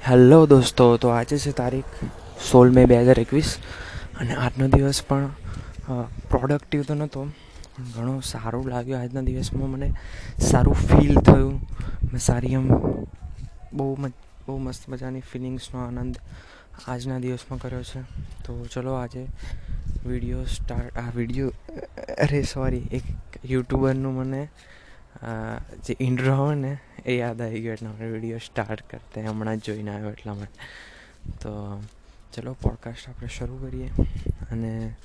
Hello દોસ્તો, તો આજે છે તારીખ સોળ મે બે હજાર એકવીસ અને આજનો દિવસ પણ પ્રોડક્ટિવ તો નહોતો ઘણો સારું લાગ્યું આજના દિવસમાં. મને સારું ફીલ થયું. મેં સારી એમ બહુ બહુ મસ્ત મજાની ફિલિંગ્સનો આનંદ આજના દિવસમાં કર્યો છે. તો ચલો આજે વીડિયો સ્ટાર્ટ આ વીડિયો અરે સોરી એક યુટ્યુબરનું મને જે ઇન્ટ્રો હોય ને, એ યાદ આવી ગયો એટલે આપણે વીડિયો સ્ટાર્ટ કરતા હમણાં જ જોઈને આવ્યો એટલા માટે. તો ચલો પોડકાસ્ટ આપણે શરૂ કરીએ. અને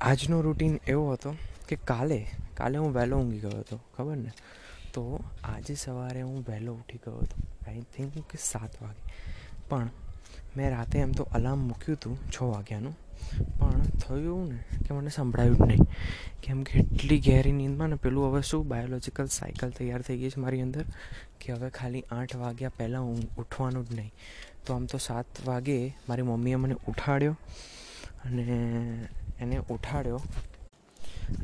આજનો રૂટીન એવો હતો કે કાલે કાલે હું વહેલો ઊંઘી ગયો હતો, ખબર ને? તો આજે સવારે હું વહેલો ઉઠી ગયો હતો. આઈ થિંક કે સાત વાગે. પણ મેં રાતે એમ તો અલાર્મ મૂક્યું હતું છ વાગ્યાનું. પણ થયું ને કે મને સંભળાયું જ નહીં. કેમ કે એટલી ગહેરી નીંદમાં ને પેલું હવે શું બાયોલોજિકલ સાયકલ તૈયાર થઈ ગઈ છે મારી અંદર, કે હવે ખાલી આઠ વાગ્યા પહેલાં હું ઉઠવાનું જ નહીં. તો આમ તો સાત વાગે મારી મમ્મીએ મને ઉઠાડ્યો અને એને ઉઠાડ્યો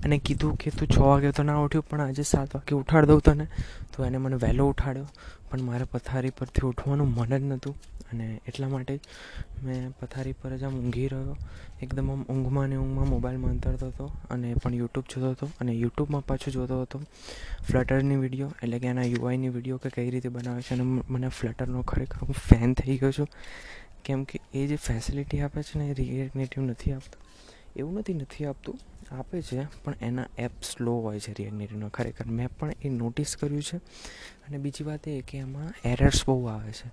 અને કીધું કે તું છ વાગે તો ના ઉઠ્યું, પણ આજે સાત વાગે ઉઠાડી દઉં તને. તો એને મને વહેલો ઉઠાડ્યો, પણ મારે પથારી પરથી ઉઠવાનું મન જ નહોતું અને એટલા માટે જ મેં પથારી પર જ આમ ઊંઘી રહ્યો. એકદમ આમ ઊંઘમાં ને ઊંઘમાં મોબાઈલમાં અંતરતો હતો અને પણ યુટ્યુબ જોતો હતો. અને યુટ્યુબમાં પાછું જોતો હતો ફ્લટરની વીડિયો એટલે કે એના યુઆઈની વીડિયો કે કઈ રીતે બનાવે છે. અને મને ફ્લટરનો ખરેખર હું ફેન થઈ ગયો છું. કેમ કે એ જે ફેસિલિટી આપે છે ને એ રિએક્નેટિવ નથી આપતું. એવું નથી નથી આપતું. આપે છે, પણ એના એપ સ્લો હોય છે રિએક્નેટિવનો ખરેખર મેં પણ એ નોટિસ કર્યું છે. અને બીજી વાત એ કે એમાં એરર્સ બહુ આવે છે.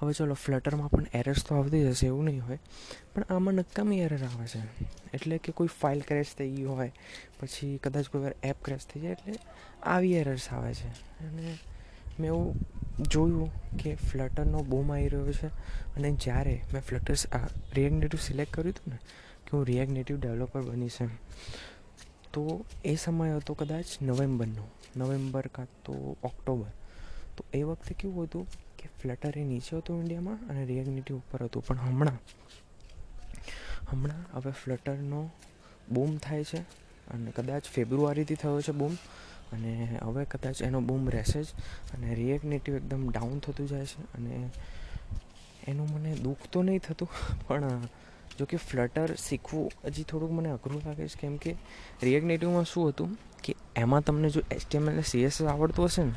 હવે ચલો ફ્લટરમાં પણ એરર્સ તો આવતી જ હશે, એવું નહીં હોય. પણ આમાં નકામી એરર આવે છે. એટલે કે કોઈ ફાઇલ ક્રેશ થઈ ગઈ હોય, પછી કદાચ કોઈ વાર એપ ક્રેશ થઈ જાય, એટલે આવી એરર્સ આવે છે. અને મેં એવું જોયું કે ફ્લટરનો બૂમ આવી રહ્યો છે. અને જ્યારે મેં ફ્લટર રિએક્ટ સિલેક્ટ કર્યું હતું ને હું રિએક્ટ નેટિવ ડેવલપર બનીશ એમ તો એ સમય હતો કદાચ નવેમ્બરનો. નવેમ્બર કાં તો ઓક્ટોબર. તો એ વખતે કેવું હતું કે ફ્લટર એ નીચે હતું ઇન્ડિયામાં અને રિએક્ટ નેટિવ ઉપર હતું. પણ હમણાં હમણાં હવે ફ્લટરનો બૂમ થાય છે અને કદાચ ફેબ્રુઆરીથી થયો છે બૂમ અને હવે કદાચ એનો બૂમ રહેશે જ અને રિએક્ટ નેટિવ એકદમ ડાઉન થતું જાય છે અને એનું મને દુઃખ તો નહીં થતું, પણ જો કે ફ્લટર શીખવું હજી થોડુંક મને અઘરું લાગે છે, કેમ કે રિએક્ટ નેટિવમાં શું હતું કે એમાં તમને જો એચટીએમએલ અને સીએસએસ આવડતું હશે ને,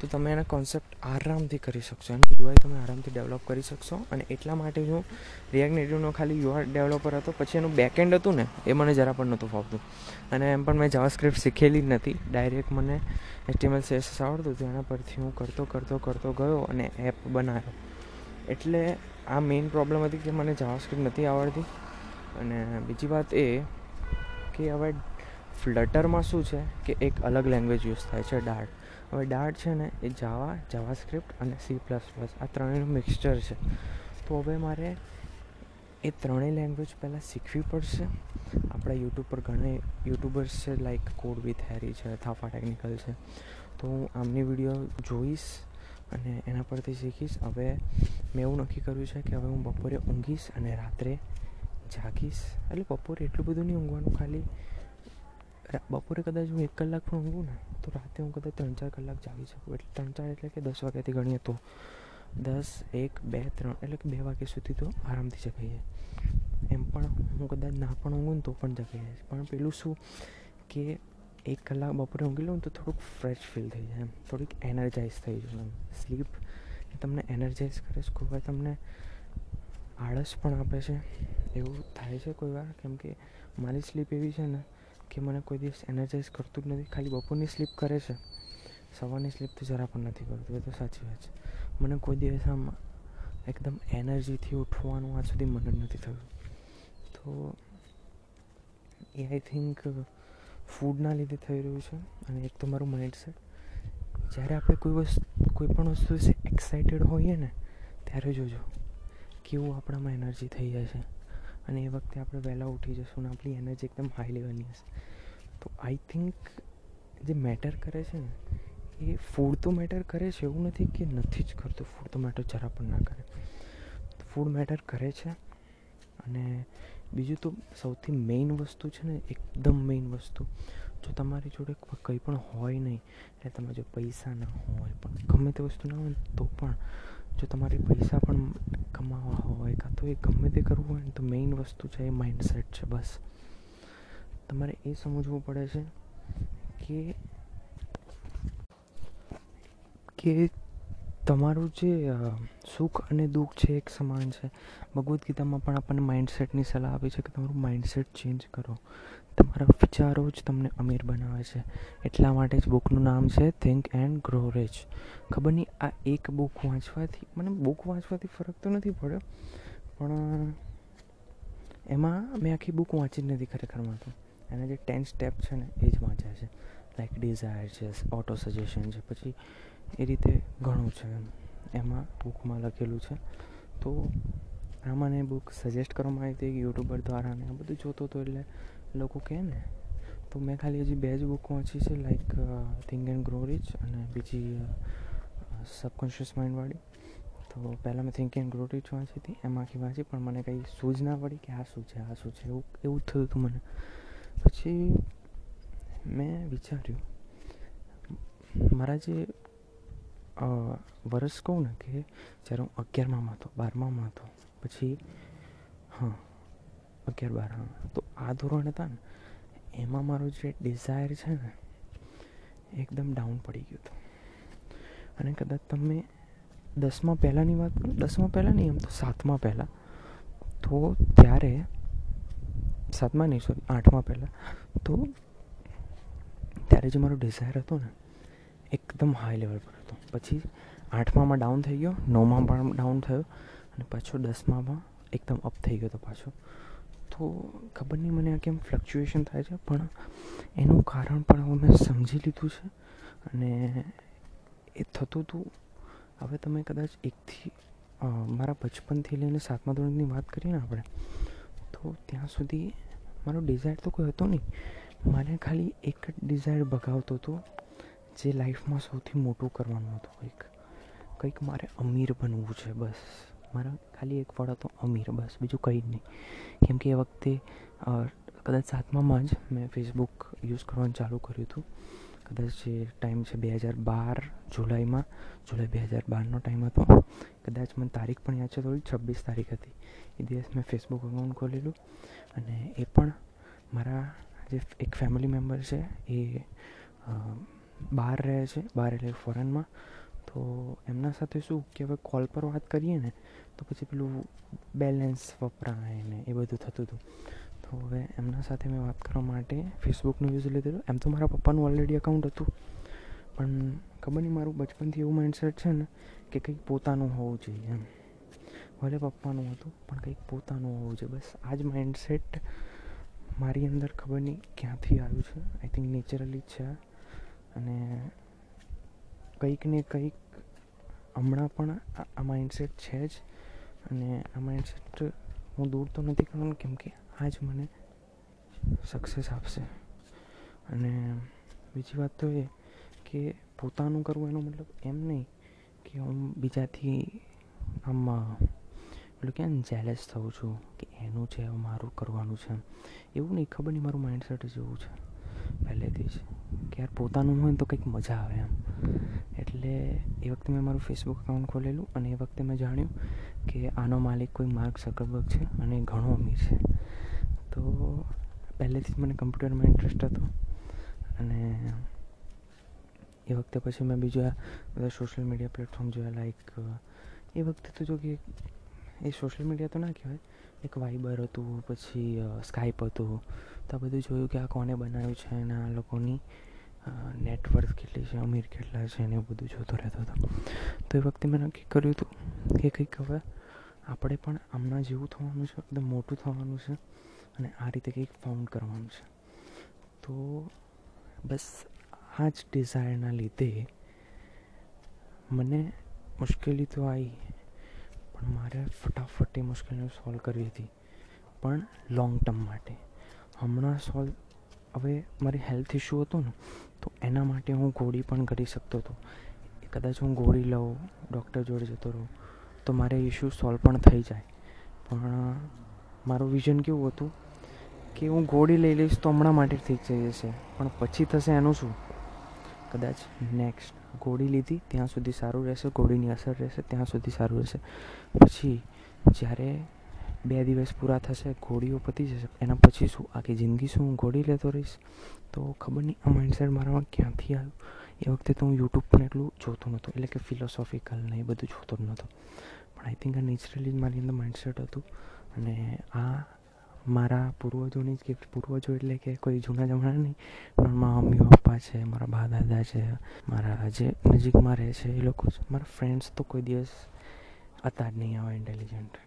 તો તમે એના કોન્સેપ્ટ આરામથી કરી શકશો, એનું યુઆઈ તમે આરામથી ડેવલપ કરી શકશો. અને એટલા માટે હું રિએક્ટ નેટિવનો ખાલી યુઆર ડેવલપર હતો, પછી એનું બેકએન્ડ હતું ને, એ મને જરા પણ નહોતું ફાવતું. અને એમ પણ મેં જાવાસ્ક્રિપ્ટ શીખેલી જ નથી. ડાયરેક્ટ મને એચટીએમએલ સીએસએસ આવડતું હતું, એના પરથી હું કરતો કરતો કરતો ગયો અને એપ બનાવ્યો એટલે આ મેઇન પ્રોબ્લેમ હતી કે મને જાવાસ્ક્રિપ્ટ નથી આવડતી અને બીજી વાત એ કે હવે ફ્લટરમાં શું છે કે એક અલગ લેંગ્વેજ યુઝ થાય છે ડાર્ટ હવે ડાર્ટ છે ને એ જાવા જાવાસ્ક્રિપ્ટ અને સી પ્લસ પ્લસ આ ત્રણેયનું મિક્સચર છે. તો હવે મારે એ ત્રણેય લેંગ્વેજ પહેલાં શીખવી પડશે. આપણા યુટ્યુબ પર ઘણા યુટ્યુબર્સ છે લાઈક કોડ વિથ હેરી છે થાફા ટેકનિકલ છે. તો હું આમની વીડિયો જોઈશ. અને એના પરથી શીખીશ, હવે મેં એવું નક્કી કર્યું છે કે હવે હું બપોરે ઊંઘીશ અને રાત્રે જાગીશ. એટલે બપોરે એટલું બધું નહીં ઊંઘવાનું, ખાલી બપોરે કદાચ હું એક કલાક પણ ઊંઘું ને, તો રાતે હું કદાચ ત્રણ ચાર કલાક જાગી શકું. એટલે ત્રણ ચાર એટલે કે દસ વાગ્યાથી ગણીએ તો. દસ, એક, બે, ત્રણ, એટલે કે બે વાગ્યા સુધી તો આરામથી જગાઈ જાય એમ પણ હું કદાચ ના પણ ઊંઘું તો પણ જગાઈ જાય પણ પેલું શું કે એક કલાક બપોરે ઊંઘી લઉં તો થોડુંક ફ્રેશ ફીલ થઈ જાય એમ થોડીક એનર્જાઇઝ થઈ જાય એમ સ્લીપ તમને એનર્જાઇઝ કરે છે કોઈ વાર તમને આળસ પણ આપે છે એવું થાય છે કોઈ વાર કેમ કે મારી સ્લીપ એવી છે ને કે મને કોઈ દિવસ એનર્જાઇઝ કરતું જ નથી ખાલી બપોરની સ્લીપ કરે છે સવારની સ્લીપ તો જરા પણ નથી કરતું એ તો સાચી વાત છે મને કોઈ દિવસ આમ એકદમ એનર્જીથી ઉઠવાનું આજ સુધી મન નથી થયું તો એ આઈ થિંક ફૂડના લીધે થઈ રહ્યું છે અને એક તો મારું માઇન્ડસેટ જ્યારે આપણે કોઈ વસ્તુ, કોઈ પણ વસ્તુ વિશે એક્સાઇટેડ હોઈએ ને, ત્યારે જોજો, કેવું આપણામાં એનર્જી થઈ જાય છે. અને એ વખતે આપણે વહેલા ઉઠી જશું ને આપણી એનર્જી એકદમ હાઈ લેવલની હશે. તો આઈ થિંક જે મેટર કરે છે ને, એ ફૂડ તો મેટર કરે છે એવું નથી કે નથી જ કરતું. ફૂડ તો મેટર જરા પણ ના કરે. ફૂડ મેટર કરે છે અને બીજું તો સૌથી મેઇન વસ્તુ છે ને, એકદમ મેઇન વસ્તુ, જો તમારી જોડે કંઈ પણ હોય નહીં, એટલે તમારે જો પૈસા ના હોય, પણ ગમે તે વસ્તુ ના હોય તો પણ જો તમારે પૈસા પણ કમાવા હોય, કાં તો એ ગમે તે કરવું હોય ને, તો મેઇન વસ્તુ છે એ માઇન્ડસેટ છે, બસ. તમારે એ સમજવું પડે છે કે કે તમારું જે સુખ અને દુઃખ છે એક સમાન છે. ભગવદ્ ગીતામાં પણ આપણને માઇન્ડસેટની સલાહ આપી છે કે તમારું માઇન્ડસેટ ચેન્જ કરો. તમારા વિચારો જ તમને અમીર બનાવે છે. એટલા માટે જ બુકનું નામ છે થિંક એન્ડ ગ્રો રિચ ખબર નહીં, આ એક બુક વાંચવાથી, મને બુક વાંચવાથી ફરક તો નથી પડ્યો, પણ, એમાં મેં આખી બુક વાંચી જ નથી ખરેખર તો. એના જે ટેન સ્ટેપ છે ને, એ જ વાંચ્યા છે. લાઈક ડિઝાયર છે ઓટો સજેશન છે. પછી એ રીતે ઘણું છે એમ. બુકમાં લખેલું છે. તો આ મને બુક સજેસ્ટ કરવામાં આવી હતી યુટ્યુબર દ્વારા ને આ બધું જોતો હતો એટલે લોકો કહે ને, તો મેં ખાલી હજી બે જ બુક વાંચી છે like think and grow rich અને બીજી સબકોન્શિયસ માઇન્ડવાળી તો પહેલાં મેં થિંક એન્ડ ગ્રો રિચ વાંચી હતી એમાં આખી વાંચી પણ મને કંઈ સૂઝ ના પડી કે આ શું છે, આ શું છે, એવું એવું થયું હતું મને. પછી મેં વિચાર્યું, મારા જે વર્ષ કહું ને કે જ્યારે હું અગિયારમાં હતો બારમામાં હતો, પછી હા અગિયાર બાર હા તો આ ધોરણ હતા ને, એમાં મારો જે ડિઝાયર છે ને, એકદમ ડાઉન પડી ગયું હતું. અને કદાચ તમે દસમા પહેલાંની વાત કરો, દસમા પહેલાં નહીં એમ તો સાતમા પહેલાં. તો ત્યારે, સાતમા નહીં સોરી આઠમા પહેલાં. તો ત્યારે જે મારો ડિઝાયર હતો ને, એકદમ હાઈ લેવલ પર. હતો પછી આઠમામાં ડાઉન થઈ ગયો, નવમાં પણ ડાઉન થયો અને પાછો દસમામાં એકદમ અપ થઈ ગયો હતો પાછો. તો ખબર નહીં મને આ કેમ ફ્લક્ચ્યુએશન થાય છે, પણ એનું કારણ પણ હવે મેં સમજી લીધું છે અને એ થતું હતું હવે તમે કદાચ એકથી મારા બચપનથી લઈને સાતમા ધોરણની વાત કરીએ ને આપણે, તો ત્યાં સુધી મારો ડિઝાયર તો કોઈ હતો નહીં. મને ખાલી એક જ ડિઝાયર ભગાવતો હતો જે લાઈફમાં સૌથી મોટું કરવાનું હતું કંઈક. કંઈક મારે અમીર બનવું છે બસ. મારા ખાલી એક ફળ હતો અમીર, બસ. બીજું કંઈ જ નહીં. કેમ કે એ વખતે કદાચ સાતમામાં જ મેં ફેસબુક યુઝ કરવાનું ચાલુ કર્યું હતું. કદાચ જે ટાઈમ છે બે હજાર બાર જુલાઈમાં, જુલાઈ બે હજાર બારનો ટાઈમ હતો. કદાચ મને તારીખ પણ યાદ છે, થોડી છવ્વીસ તારીખ હતી. એ દિવસ મેં ફેસબુક અકાઉન્ટ ખોલેલું અને એ પણ મારા જે એક ફેમિલી મેમ્બર છે એ બહાર રહે છે, બહાર એટલે ફોરેનમાં તો એમના સાથે શું કે હવે કોલ પર વાત કરીએ ને, તો પછી પેલું બેલેન્સ વપરાય ને એ બધું થતું હતું. તો હવે એમના સાથે મેં વાત કરવા માટે ફેસબુકનું યુઝ લીધેલું. એમ તો મારા પપ્પાનું ઓલરેડી અકાઉન્ટ હતું. પણ ખબર નહીં, મારું બચપનથી એવું માઇન્ડસેટ છે ને કે કંઈક પોતાનું હોવું જોઈએ એમ. ભલે પપ્પાનું હતું, પણ કંઈક પોતાનું હોવું જોઈએ. બસ આ જ માઇન્ડસેટ મારી અંદર ખબર નહીં ક્યાંથી આવ્યું છે. આઈ થિંક નેચરલી છે અને કંઈક ને કંઈક હમણાં પણ આ માઇન્ડસેટ છે જ. અને આ માઇન્ડસેટ હું દૂર તો નથી કરવાનું, કેમ કે આ જ મને સક્સેસ આપશે. અને બીજી વાત તો એ કે પોતાનું કરવું એનો મતલબ એમ નહીં કે હું બીજાથી આમ પેલું કે જેલેસ થઉં છું કે એનું છે, મારું કરવાનું છે. એવું નહીં, ખબર નહીં, મારું માઇન્ડસેટ જ એવું છે. પહેલેથી જ. કે યાર પોતાનું હોય તો કંઈક મજા આવે એમ. એટલે એ વખતે મેં મારું ફેસબુક અકાઉન્ટ ખોલેલું અને એ વખતે મેં જાણ્યું કે આનો માલિક કોઈ માર્ક ઝકરબર્ગ છે અને ઘણો અમીર છે. તો પહેલેથી જ મને કમ્પ્યુટરમાં ઇન્ટરેસ્ટ હતો અને એ વખતે પછી મેં બીજા બધા સોશિયલ મીડિયા પ્લેટફોર્મ જોયા લાઈક એ વખતે તો જો કે એ સોશિયલ મીડિયા તો ના કહેવાય. એક વાઇબર હતું, પછી સ્કાઈપ હતું તો બધું જોયું કે આ કોને બનાવ્યું છે અને આ લોકોની નેટવર્ક કેટલી છે, અમીર કેટલા છે ને એવું બધું જોતો રહેતો હતો. તો એ વખતે મેં નક્કી કર્યું હતું કે કંઈક હવે આપણે પણ આમના જેવું થવાનું છે, એકદમ મોટું થવાનું છે અને આ રીતે કંઈક ફાઉન્ડ કરવાનું છે. તો બસ આ જ ડિઝાયરના લીધે મને મુશ્કેલી તો આવી પણ મારે ફટાફટ એ મુશ્કેલીઓ સોલ્વ કરવી હતી, પણ લોંગ ટર્મ માટે. હમણાં સોલ્વ હવે મારી હેલ્થ ઇશ્યુ હતો ને, તો એના માટે હું ગોળી પણ કરી શકતો હતો. કદાચ હું ગોળી લઉં ડૉક્ટર જોડે જતો રહું, તો મારે ઇશ્યુ સોલ્વ પણ થઈ જાય. પણ, મારું વિઝન કેવું હતું કે હું ગોળી લઈ લઈશ તો હમણાં માટે ઠીક થઈ જશે. પણ પછી થશે એનું શું? કદાચ નેક્સ્ટ ગોળી લીધી, ત્યાં સુધી સારું રહેશે, ગોળીની અસર રહેશે, ત્યાં સુધી સારું રહેશે. પછી જ્યારે બે દિવસ પૂરા થશે, ઘોડીઓ પતી જશે. એના પછી શું? આખી જિંદગી શું હું ઘોડી લેતો રહીશ? તો ખબર નહીં આ માઇન્ડસેટ મારામાં ક્યાંથી આવ્યું? એ વખતે તો હું યુટ્યુબ પણ એટલું જોતો નહોતો, એટલે કે ફિલોસોફિકલ ને એ બધું જોતો નહોતો. પણ આઈ થિંક આ નેચરલી જ મારી અંદર માઇન્ડસેટ હતું. અને આ મારા પૂર્વજોની જ ગિફ્ટ પૂર્વજો એટલે કે કોઈ જૂના જમાના નહીં, પણ મારા મમ્મી, પપ્પા છે, મારા બા દાદા છે, મારા જે નજીકમાં રહે છે એ લોકો મારા ફ્રેન્ડ્સ તો કોઈ દિવસ હતા જ નહીં આવા ઇન્ટેલિજન્ટ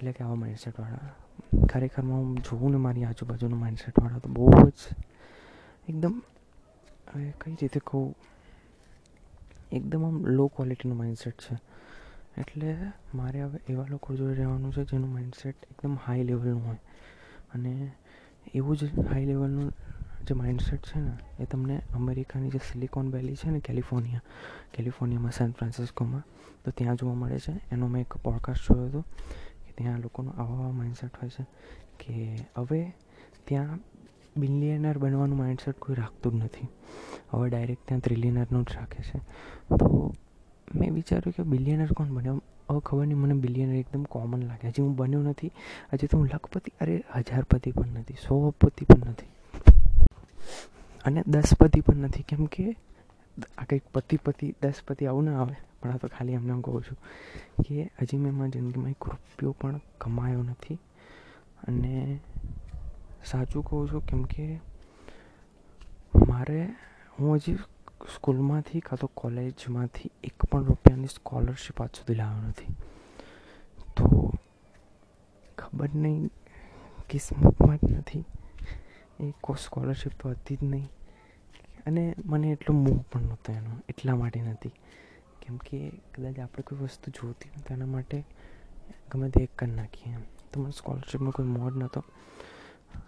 એટલે કે આવા માઇન્ડસેટવાળા ખરેખરમાં હું જોઉં ને મારી આજુબાજુનું માઇન્ડસેટવાળા તો બહુ જ એકદમ, હવે કઈ રીતે કહું? એકદમ આમ લો ક્વોલિટીનું માઇન્ડસેટ છે. એટલે મારે હવે એવા લોકો જોડે રહેવાનું છે જેનું માઇન્ડસેટ એકદમ હાઈ લેવલનું હોય. અને એવું જ હાઈ લેવલનું જે માઇન્ડસેટ છે ને, એ તમને અમેરિકાની જે સિલિકોન વેલી છે ને કેલિફોર્નિયા કેલિફોર્નિયામાં સેન ફ્રાન્સિસ્કોમાં તો ત્યાં જોવા મળે છે. એનો મેં એક પોડકાસ્ટ જોયો હતો. ત્યાં લોકોનો આવા આવા માઇન્ડસેટ હોય છે કે હવે ત્યાં બિલિયનર બનવાનું માઇન્ડસેટ કોઈ રાખતું જ નથી. હવે ડાયરેક્ટ ત્યાં ત્રિલિયનરનું જ રાખે છે. તો મેં વિચાર્યું કે બિલિયનર કોણ બને? હવે ખબર નહીં, મને બિલિયનર એકદમ કોમન લાગે. હજી હું બન્યો નથી. હજી તો હું લખપતિ, અરે હજારપતિ પણ નથી, સોપતિ પણ નથી. અને દસપતિ પણ નથી. કેમ કે આ કંઈક પતિ પતિ દસપતિ આવું ના આવે. પણ આ તો ખાલી એમને કહું છું કે હજી મેં મારી જિંદગીમાં એક રૂપિયો પણ કમાયો નથી. અને સાચું કહું છું કેમ કે મારે, હું હજી સ્કૂલમાંથી કાં તો કોલેજમાંથી એક પણ રૂપિયાની સ્કોલરશિપ આજ સુધી લાવ્યો નથી. તો ખબર નહીં, કિસ્મતમાં જ નથી. એ કોઈ સ્કોલરશિપ તો હતી જ નહીં. અને મને એટલો મોહ પણ નહોતો એનો, એટલા માટે નથી. કેમ કે કદાચ આપણે કોઈ વસ્તુ જોતી નથી એના માટે ગમે તે એક કરી નાખીએ. એમ તો મને સ્કોલરશીપમાં કોઈ મોડ નહોતો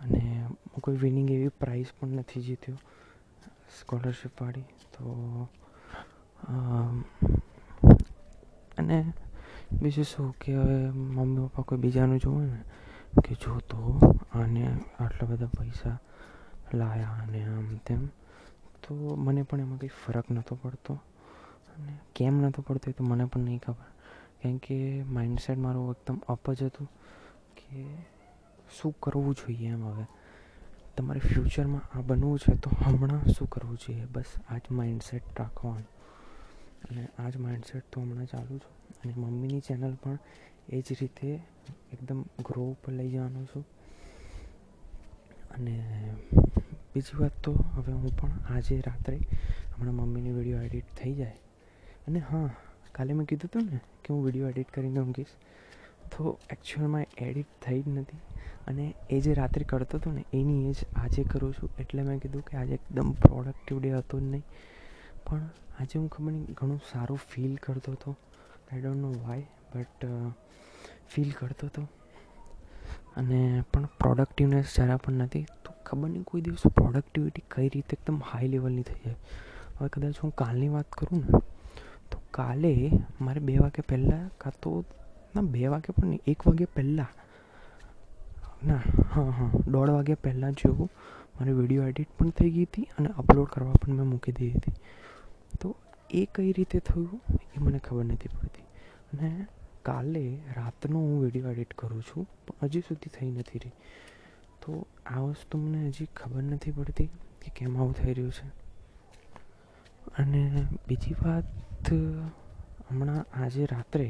અને હું કોઈ વિનિંગ એવી પ્રાઇઝ પણ નથી જીત્યો સ્કોલરશિપવાળી તો અને બીજું શું કે હવે મમ્મી પપ્પા કોઈ બીજાનું જોવે ને કે જો તો આને આટલા બધા પૈસા લાયા અને આમ તેમ, તો મને પણ એમાં કંઈ ફરક નહોતો પડતો. અને કેમ નહોતું પડતું એ તો મને પણ નહીં ખબર. કેમ કે માઇન્ડસેટ મારું એકદમ અપ જ હતું કે શું કરવું જોઈએ એમ હવે. તમારે ફ્યુચરમાં આ બનવું છે તો હમણાં શું કરવું જોઈએ? બસ આ જ માઇન્ડસેટ રાખવાનું. અને આ જ માઇન્ડસેટ તો હમણાં ચાલુ છું. અને મમ્મીની ચેનલ પણ એ જ રીતે એકદમ ગ્રો ઉપર લઈ જવાનો છું. અને બીજી વાત તો હવે હું પણ આજે રાત્રે હમણાં મમ્મીની વીડિયો એડિટ થઈ જાય. અને હા, કાલે મેં કીધું હતું ને કે હું વીડિયો એડિટ કરીને ઊંઘીશ. તો એકચ્યુઅલમાં એડિટ થઈ જ નથી. અને એ જે રાત્રે કરતો હતો ને, એની એ જ આજે કરું છું. એટલે મેં કીધું કે આજે એકદમ પ્રોડક્ટિવ ડે હતો જ નહીં. પણ આજે હું ખબર નહીં, ઘણું સારું ફીલ કરતો હતો. I don't know why but feel કરતો હતો. અને પણ પ્રોડક્ટિવનેસ જરા પણ નથી. તો ખબર નહીં કોઈ દિવસ પ્રોડક્ટિવિટી કઈ રીતે એકદમ હાઈ લેવલની થઈ જાય. હવે કદાચ હું કાલની વાત કરું ને તો કાલે મારે બે વાગે પહેલાં કાં તો, ના, બે વાગે પણ નહીં, એક વાગે પહેલાં. ના, હા હા, દોઢ વાગ્યા પહેલાં જેવું મારી વીડિયો એડિટ પણ થઈ ગઈ હતી અને અપલોડ કરવા પણ મેં મૂકી દીધી હતી. તો એ કઈ રીતે થયું એ મને ખબર નથી પડતી. અને કાલે રાતનો હું વીડિયો એડિટ કરું છું, પણ હજી સુધી થઈ નથી રહી. તો આ વસ્તુ મને હજી ખબર નથી પડતી કે કેમ આવું થઈ રહ્યું છે. અને બીજી વાત હમણાં આજે રાત્રે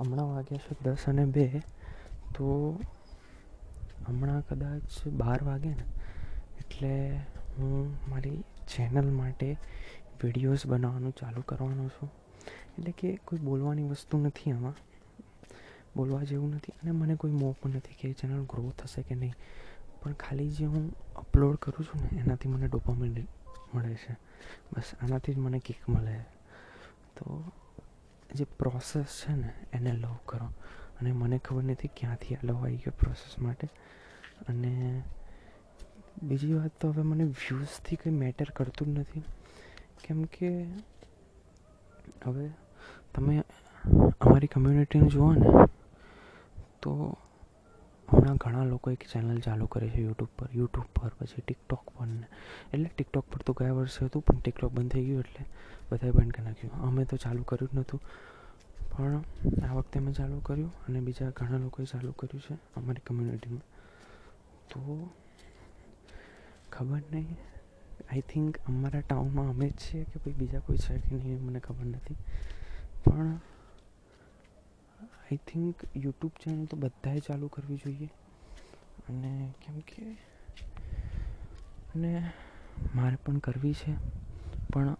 હમણાં વાગ્યા છે દસ અને બે, તો હમણાં કદાચ બાર વાગે ને, એટલે હું મારી ચેનલ માટે વિડીયોઝ બનાવવાનું ચાલુ કરવાનો છું. એટલે કે કોઈ બોલવાની વસ્તુ નથી આમાં, બોલવા જેવું નથી અને મને કોઈ મોહ પણ નથી કે ચેનલ ગ્રો થશે કે નહીં. પણ ખાલી જે હું અપલોડ કરું છું ને, એનાથી મને ડોપામિન મળે છે. બસ, આનાથી જ મને કિક મળે. તો જે પ્રોસેસ છે ને, એને લવ કરો. અને મને ખબર નથી ક્યાંથી આ લવ આવી ગયો પ્રોસેસ માટે. અને બીજી વાત તો હવે મને વ્યૂઝથી કંઈ મેટર કરતું જ નથી. કેમ કે હવે તમે અમારી કમ્યુનિટીને જુઓ ને, તો હમણાં ઘણા લોકો એક ચેનલ ચાલુ કરે છે યુટ્યુબ પર યુટ્યુબ પર, પછી ટિકટોક પર ને. એટલે ટિકટોક પર તો ગયા વર્ષે હતું, પણ ટિકટોક બંધ થઈ ગયું એટલે બધાએ બંધ કરી નાખ્યું. અમે તો ચાલુ કર્યું જ નહોતું, પણ આ વખતે મેં ચાલુ કર્યું અને બીજા ઘણા લોકોએ ચાલુ કર્યું છે અમારી કમ્યુનિટીમાં તો ખબર નહીં આઈ થિંક અમારા ટાઉનમાં અમે જ છીએ કે ભાઈ બીજા કોઈ છે કે નહીં મને ખબર નથી. પણ આઈ થિંક યુટ્યુબ ચેનલ તો બધાએ ચાલુ કરવી જોઈએ. અને કેમ કે અને મારે પણ કરવી છે. પણ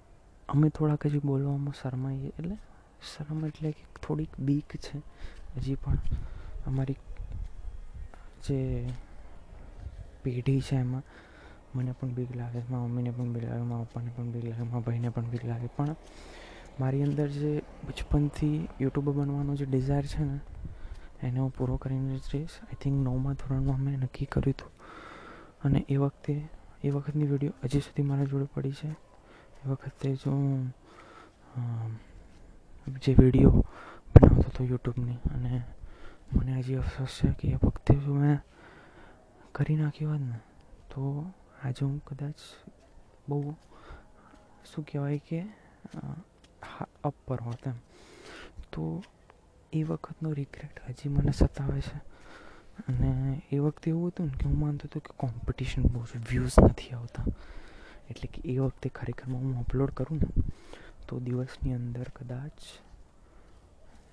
અમે થોડાક હજી બોલવામાં શરમાઈએ. એટલે શરમ એટલે કે થોડીક બીક છે. હજી પણ અમારી જે પેઢી છે એમાં મને પણ બીક લાગે મારા મમ્મીને પણ બીક લાગે મારા પપ્પાને પણ બીક લાગે મારા ભાઈને પણ બીક લાગે પણ મારી અંદર જે બચપનથી યુટ્યુબર બનવાનો જે ડિઝાયર છે ને, એને હું પૂરો કરીને જઈશ આઈ થિંક નવમા ધોરણમાં મેં નક્કી કર્યું હતું. અને એ વખતે, એ વખતની વીડિયો હજી સુધી મારા જોડે પડી છે. એ વખતે જો હું જે વીડિયો બનાવતો હતો યુટ્યુબની, અને મને હજી અફસોસ છે કે એ વખતે જો મેં કરી નાખ્યું હોત ને, તો આજે હું કદાચ બહુ, શું કહેવાય કે અપ પર હોત એમ. તો એ વખતનો રિગ્રેટ હજી મને સતાવે છે. અને એ વખતે એવું હતું ને કે હું માનતો હતો કે કોમ્પિટિશન બહુ છે વ્યૂઝ નથી આવતા. એટલે કે એ વખતે ખરેખરમાં હું અપલોડ કરું ને, તો દિવસની અંદર કદાચ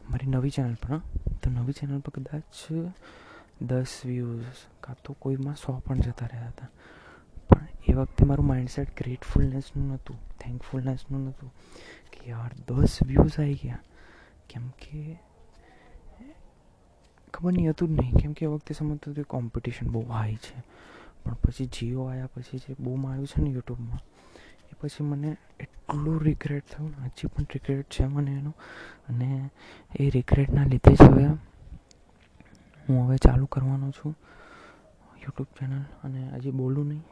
મારી નવી ચેનલ પર તો નવી ચેનલ પર કદાચ દસ વ્યૂઝ કાં તો કોઈમાં સો પણ જતા રહ્યા હતા. એ વખતે મારું માઇન્ડસેટ ગ્રેટફુલનેસનું નહોતું થેન્કફુલનેસનું નહોતું કે યાર, દસ વ્યૂઝ આવી ગયા. કેમ કે, ખબર નહીં, હતું જ નહીં. કેમ કે એ વખતે સમજતું હતું કોમ્પિટિશન બહુ હાઈ છે. પણ પછી જીઓ આવ્યા પછી જે બહુ માર્યું છે ને યુટ્યુબમાં, એ પછી મને એટલું રિગ્રેટ થયું. હજી પણ રિગ્રેટ છે મને એનું. અને એ રિગ્રેટના લીધે જ હવે હું હવે ચાલુ કરવાનો છું યુટ્યુબ ચેનલ. અને હજી બોલું નહીં.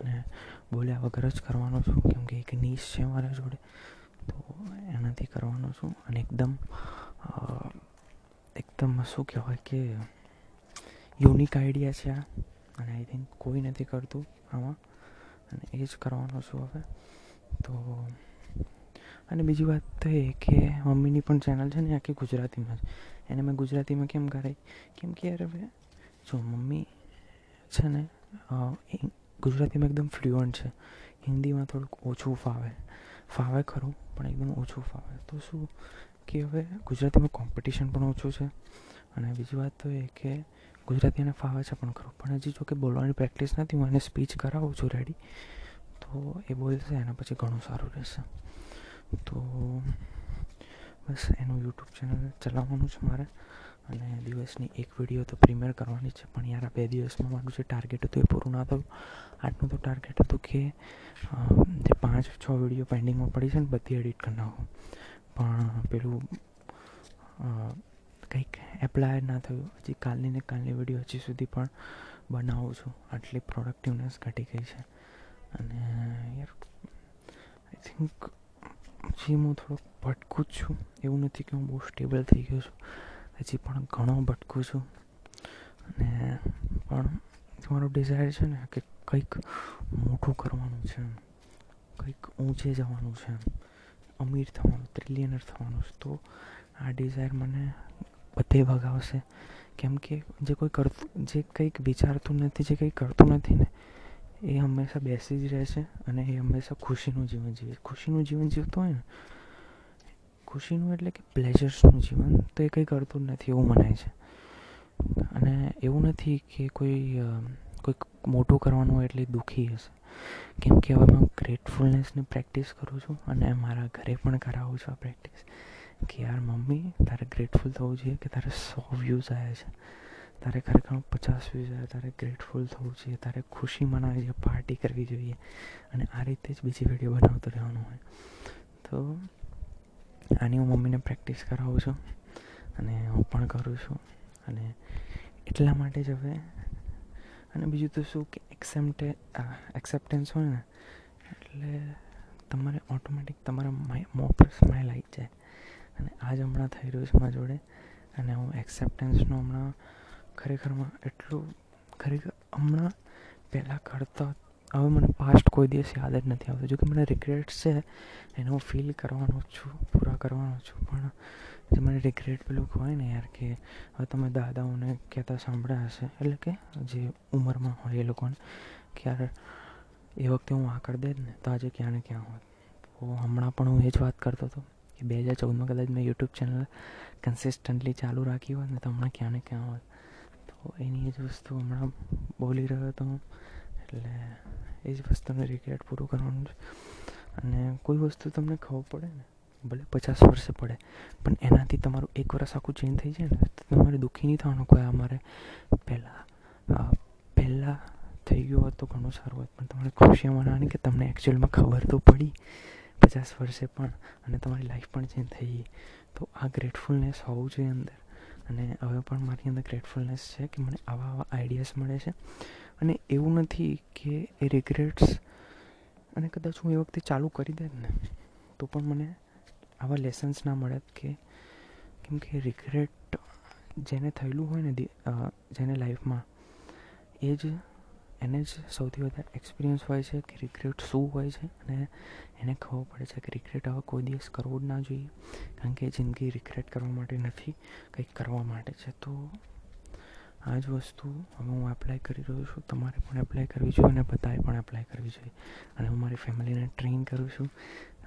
અને બોલ્યા વગર જ કરવાનો છું કેમકે એક નીશ છે મારા જોડે, તો એનાથી કરવાનો છું. અને એકદમ એકદમ શું કહેવાય કે યુનિક આઈડિયા છે આ. અને આઈ થિંક કોઈ નથી કરતું આમાં. અને એ જ કરવાનો છું હવે. તો, અને બીજી વાત તો એ કે મમ્મીની પણ ચેનલ છે ને આખી ગુજરાતીમાં જ. એને મેં ગુજરાતીમાં કેમ કરાવી કેમ કે યાર હવે જો મમ્મી છે ને ગુજરાતીમાં એકદમ ફ્લુઅન્ટ છે. હિન્દીમાં થોડુંક ઓછું ફાવે. ફાવે ખરું, પણ એકદમ ઓછું ફાવે. તો શું કે હવે ગુજરાતીમાં કોમ્પિટિશન પણ ઓછું છે. અને બીજી વાત તો એ કે ગુજરાતી એને ફાવે છે પણ ખરું. પણ હજી જો કે બોલવાની પ્રેક્ટિસ નથી, હું એને સ્પીચ કરાવું છું રેડી તો એ બોલશે એના પછી ઘણું સારું રહેશે. તો બસ એનું યુટ્યુબ ચેનલ ચલાવવાનું છે મારે. અને દિવસની એક વીડિયો તો પ્રીમિયર કરવાની છે, પણ યાર આ બે દિવસમાં મારું જે ટાર્ગેટ હતું એ પૂરું ના થયું. આટલું તો ટાર્ગેટ હતું કે જે પાંચ છ વીડિયો પેન્ડિંગમાં પડી છે ને, બધી એડિટ કરી નાખું. પણ પેલું કંઈક એપ્લાય ના થયું. હજી કાલની ને કાલની વીડિયો હજી સુધી પણ બનાવું છું. આટલી પ્રોડક્ટિવનેસ ઘટી ગઈ છે. અને યાર આઈ થિંક હજી હું થોડોક ભટકું જ છું. એવું નથી કે હું બહુ સ્ટેબલ થઈ ગયો છું. હજી પણ ઘણો ભટકું છું. અને પણ મારો ડિઝાયર છે ને કે કંઈક મોટું કરવાનું છે. કંઈક ઊંચે જવાનું છે. અમીર થવાનું ટ્રિલિયનર થવાનું છે. તો આ ડિઝાયર મને બધે ભગાવશે. કેમ કે જે કોઈ કરતું જે કંઈક વિચારતું નથી, જે કંઈ કરતું નથી ને, એ હંમેશા બેસી જ રહે છે અને એ હંમેશા ખુશીનું જીવન જીવે. ખુશીનું જીવન જીવતો હોય ને ખુશીનું એટલે કે પ્લેઝર્સનું જીવન તો એ કંઈ કરતું નથી એવું મનાય છે. અને એવું નથી કે કોઈ કોઈક મોટું કરવાનું હોય એટલે દુઃખી હશે. કેમ કે હવે હું ગ્રેટફુલનેસની પ્રેક્ટિસ કરું છું અને મારા ઘરે પણ કરાવું છું આ પ્રેક્ટિસ કે યાર મમ્મી, તારે ગ્રેટફુલ થવું જોઈએ કે તારે સો વ્યૂઝ આવ્યા છે? તારે ખરેખર પચાસ વ્યૂઝ આવ્યા તારે ગ્રેટફુલ થવું જોઈએ, તારે ખુશી મનાવી જોઈએ પાર્ટી કરવી જોઈએ અને આ રીતે જ બીજી વીડિયો બનાવતો રહેવાનું હોય. તો આની હું મમ્મીને પ્રેક્ટિસ કરાવું છું અને હું પણ કરું છું. અને એટલા માટે જ હવે અને બીજું તો શું કે એક્સેપ્ટે એક્સેપ્ટન્સ હોય ને, એટલે તમારે ઓટોમેટિક તમારા મોં પર સ્માઇલ આવી જાય. અને આ જ હમણાં થઈ રહ્યું છે મારા જોડે. અને હું એક્સેપ્ટન્સનું હમણાં ખરેખરમાં એટલું, ખરેખર હમણાં પહેલાં કરતાં હવે મને પાસ્ટ કોઈ દિવસ યાદ જ નથી આવતું. જોકે મને રિગ્રેટ્સ છે, એને હું ફીલ કરવાનો છું, પૂરા કરવાનો છું. પણ મને રિગ્રેટ પેલું હોય ને યાર કે હવે તમે દાદાઓને કહેતા સાંભળ્યા હશે, એટલે કે જે ઉંમરમાં હોય એ લોકોને, કે યાર એ વખતે હું આ કરી દેત ને, તો આજે ક્યાં ને ક્યાં હોત. તો હમણાં પણ હું એ જ વાત કરતો હતો કે બે હજાર ચૌદમાં કદાચ મેં યુટ્યુબ ચેનલ કન્સિસ્ટન્ટલી ચાલુ રાખી હોત ને, તો હમણાં ક્યાં ને ક્યાં હોત. તો એની જ વસ્તુ હમણાં બોલી રહ્યો હતો હું. એટલે એ જ વસ્તુને રિગ્રેટ પૂરું કરવાનું છે. અને કોઈ વસ્તુ તમને ખબર પડે ને, ભલે પચાસ વર્ષે પડે, પણ એનાથી તમારું એક વર્ષ આખું ચેન્જ થઈ જાય ને, તો તમારે દુઃખી નહીં થવાનું કોઈ અમારે પહેલાં પહેલાં થઈ ગયું હોત તો ઘણું સારું હોત, પણ તમારે ખુશી અમારાની કે તમને એકચ્યુઅલમાં ખબર તો પડી પચાસ વર્ષે પણ, અને તમારી લાઈફ પણ ચેન્જ થઈ ગઈ. તો આ ગ્રેટફુલનેસ હોવું જોઈએ અંદર. અને હવે પણ મારી અંદર ગ્રેટફુલનેસ છે કે મને આવા આવા આઈડિયાઝ મળે છે. અને એવું નથી કે એ રિગ્રેટ્સ અને કદાચ હું એ વખતે ચાલુ કરી દેત ને, તો પણ મને આવા લેસન્સ ના મળે કે કેમ કે રિગ્રેટ જેને થયેલું હોય ને જેને લાઈફમાં એ જ એને જ સૌથી વધારે એક્સપિરિયન્સ હોય છે કે રિગ્રેટ શું હોય છે અને એને ખબર પડે છે કે રિગ્રેટ હવે કોઈ દિવસ કરવું જ ના જોઈએ. કારણ કે જિંદગી રિગ્રેટ કરવા માટે નથી, કંઈક કરવા માટે છે. તો આ જ વસ્તુ હવે હું એપ્લાય કરી રહ્યો છું. તમારે પણ એપ્લાય કરવી જોઈએ અને બધાએ પણ એપ્લાય કરવી જોઈએ. અને હું મારી ફેમિલીને ટ્રેન કરું છું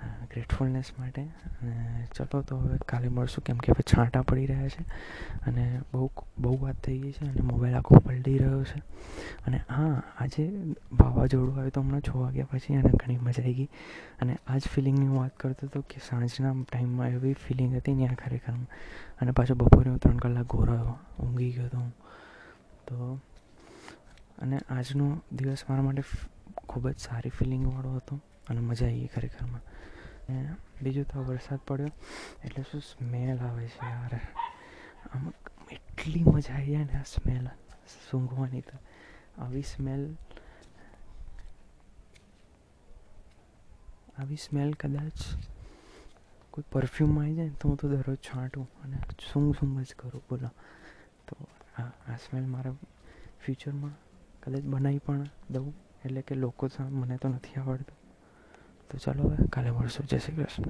ગ્રેટફુલનેસ માટે. અને ચલો તો હવે કાલે મળશું, કેમ કે હવે છાંટા પડી રહ્યા છે. અને બહુ બહુ વાત થઈ ગઈ છે અને મોબાઈલ આખો પલટી રહ્યો છે. અને હા, આજે વાવાઝોડું આવ્યું તો હમણાં છ વાગ્યા પછી અને ઘણી મજા આવી ગઈ. અને આ જ ફિલિંગની હું વાત કરતો હતો કે સાંજના ટાઈમમાં એવી ફિલિંગ હતી ત્યાં ખરેખરમાં. અને પાછો બપોરે હું ત્રણ કલાક ઘોરાયો ઊંઘી ગયો હતો હું. તો અને આજનો દિવસ મારા માટે ખૂબ જ સારી ફિલિંગવાળો હતો અને મજા આવી ગઈ ખરેખરમાં. ને બીજું તો વરસાદ પડ્યો, એટલે શું સ્મેલ આવે છે યાર? આમ એટલી મજા આવી જાય ને આ સ્મેલ સૂંઘવાની તો. આવી સ્મેલ આવી સ્મેલ કદાચ કોઈ પરફ્યુમમાં આવી જાય ને તો હું તો દરરોજ છાંટું અને સૂંઘ સૂંઘ જ કરું, બોલો. તો આ આ સ્મેલ મારા ફ્યુચરમાં કદાચ બનાવી પણ દઉં. એટલે કે લોકો મને તો નથી આવડતું. તો ચાલો હવે કાલે મળશું. જય શ્રી કૃષ્ણ.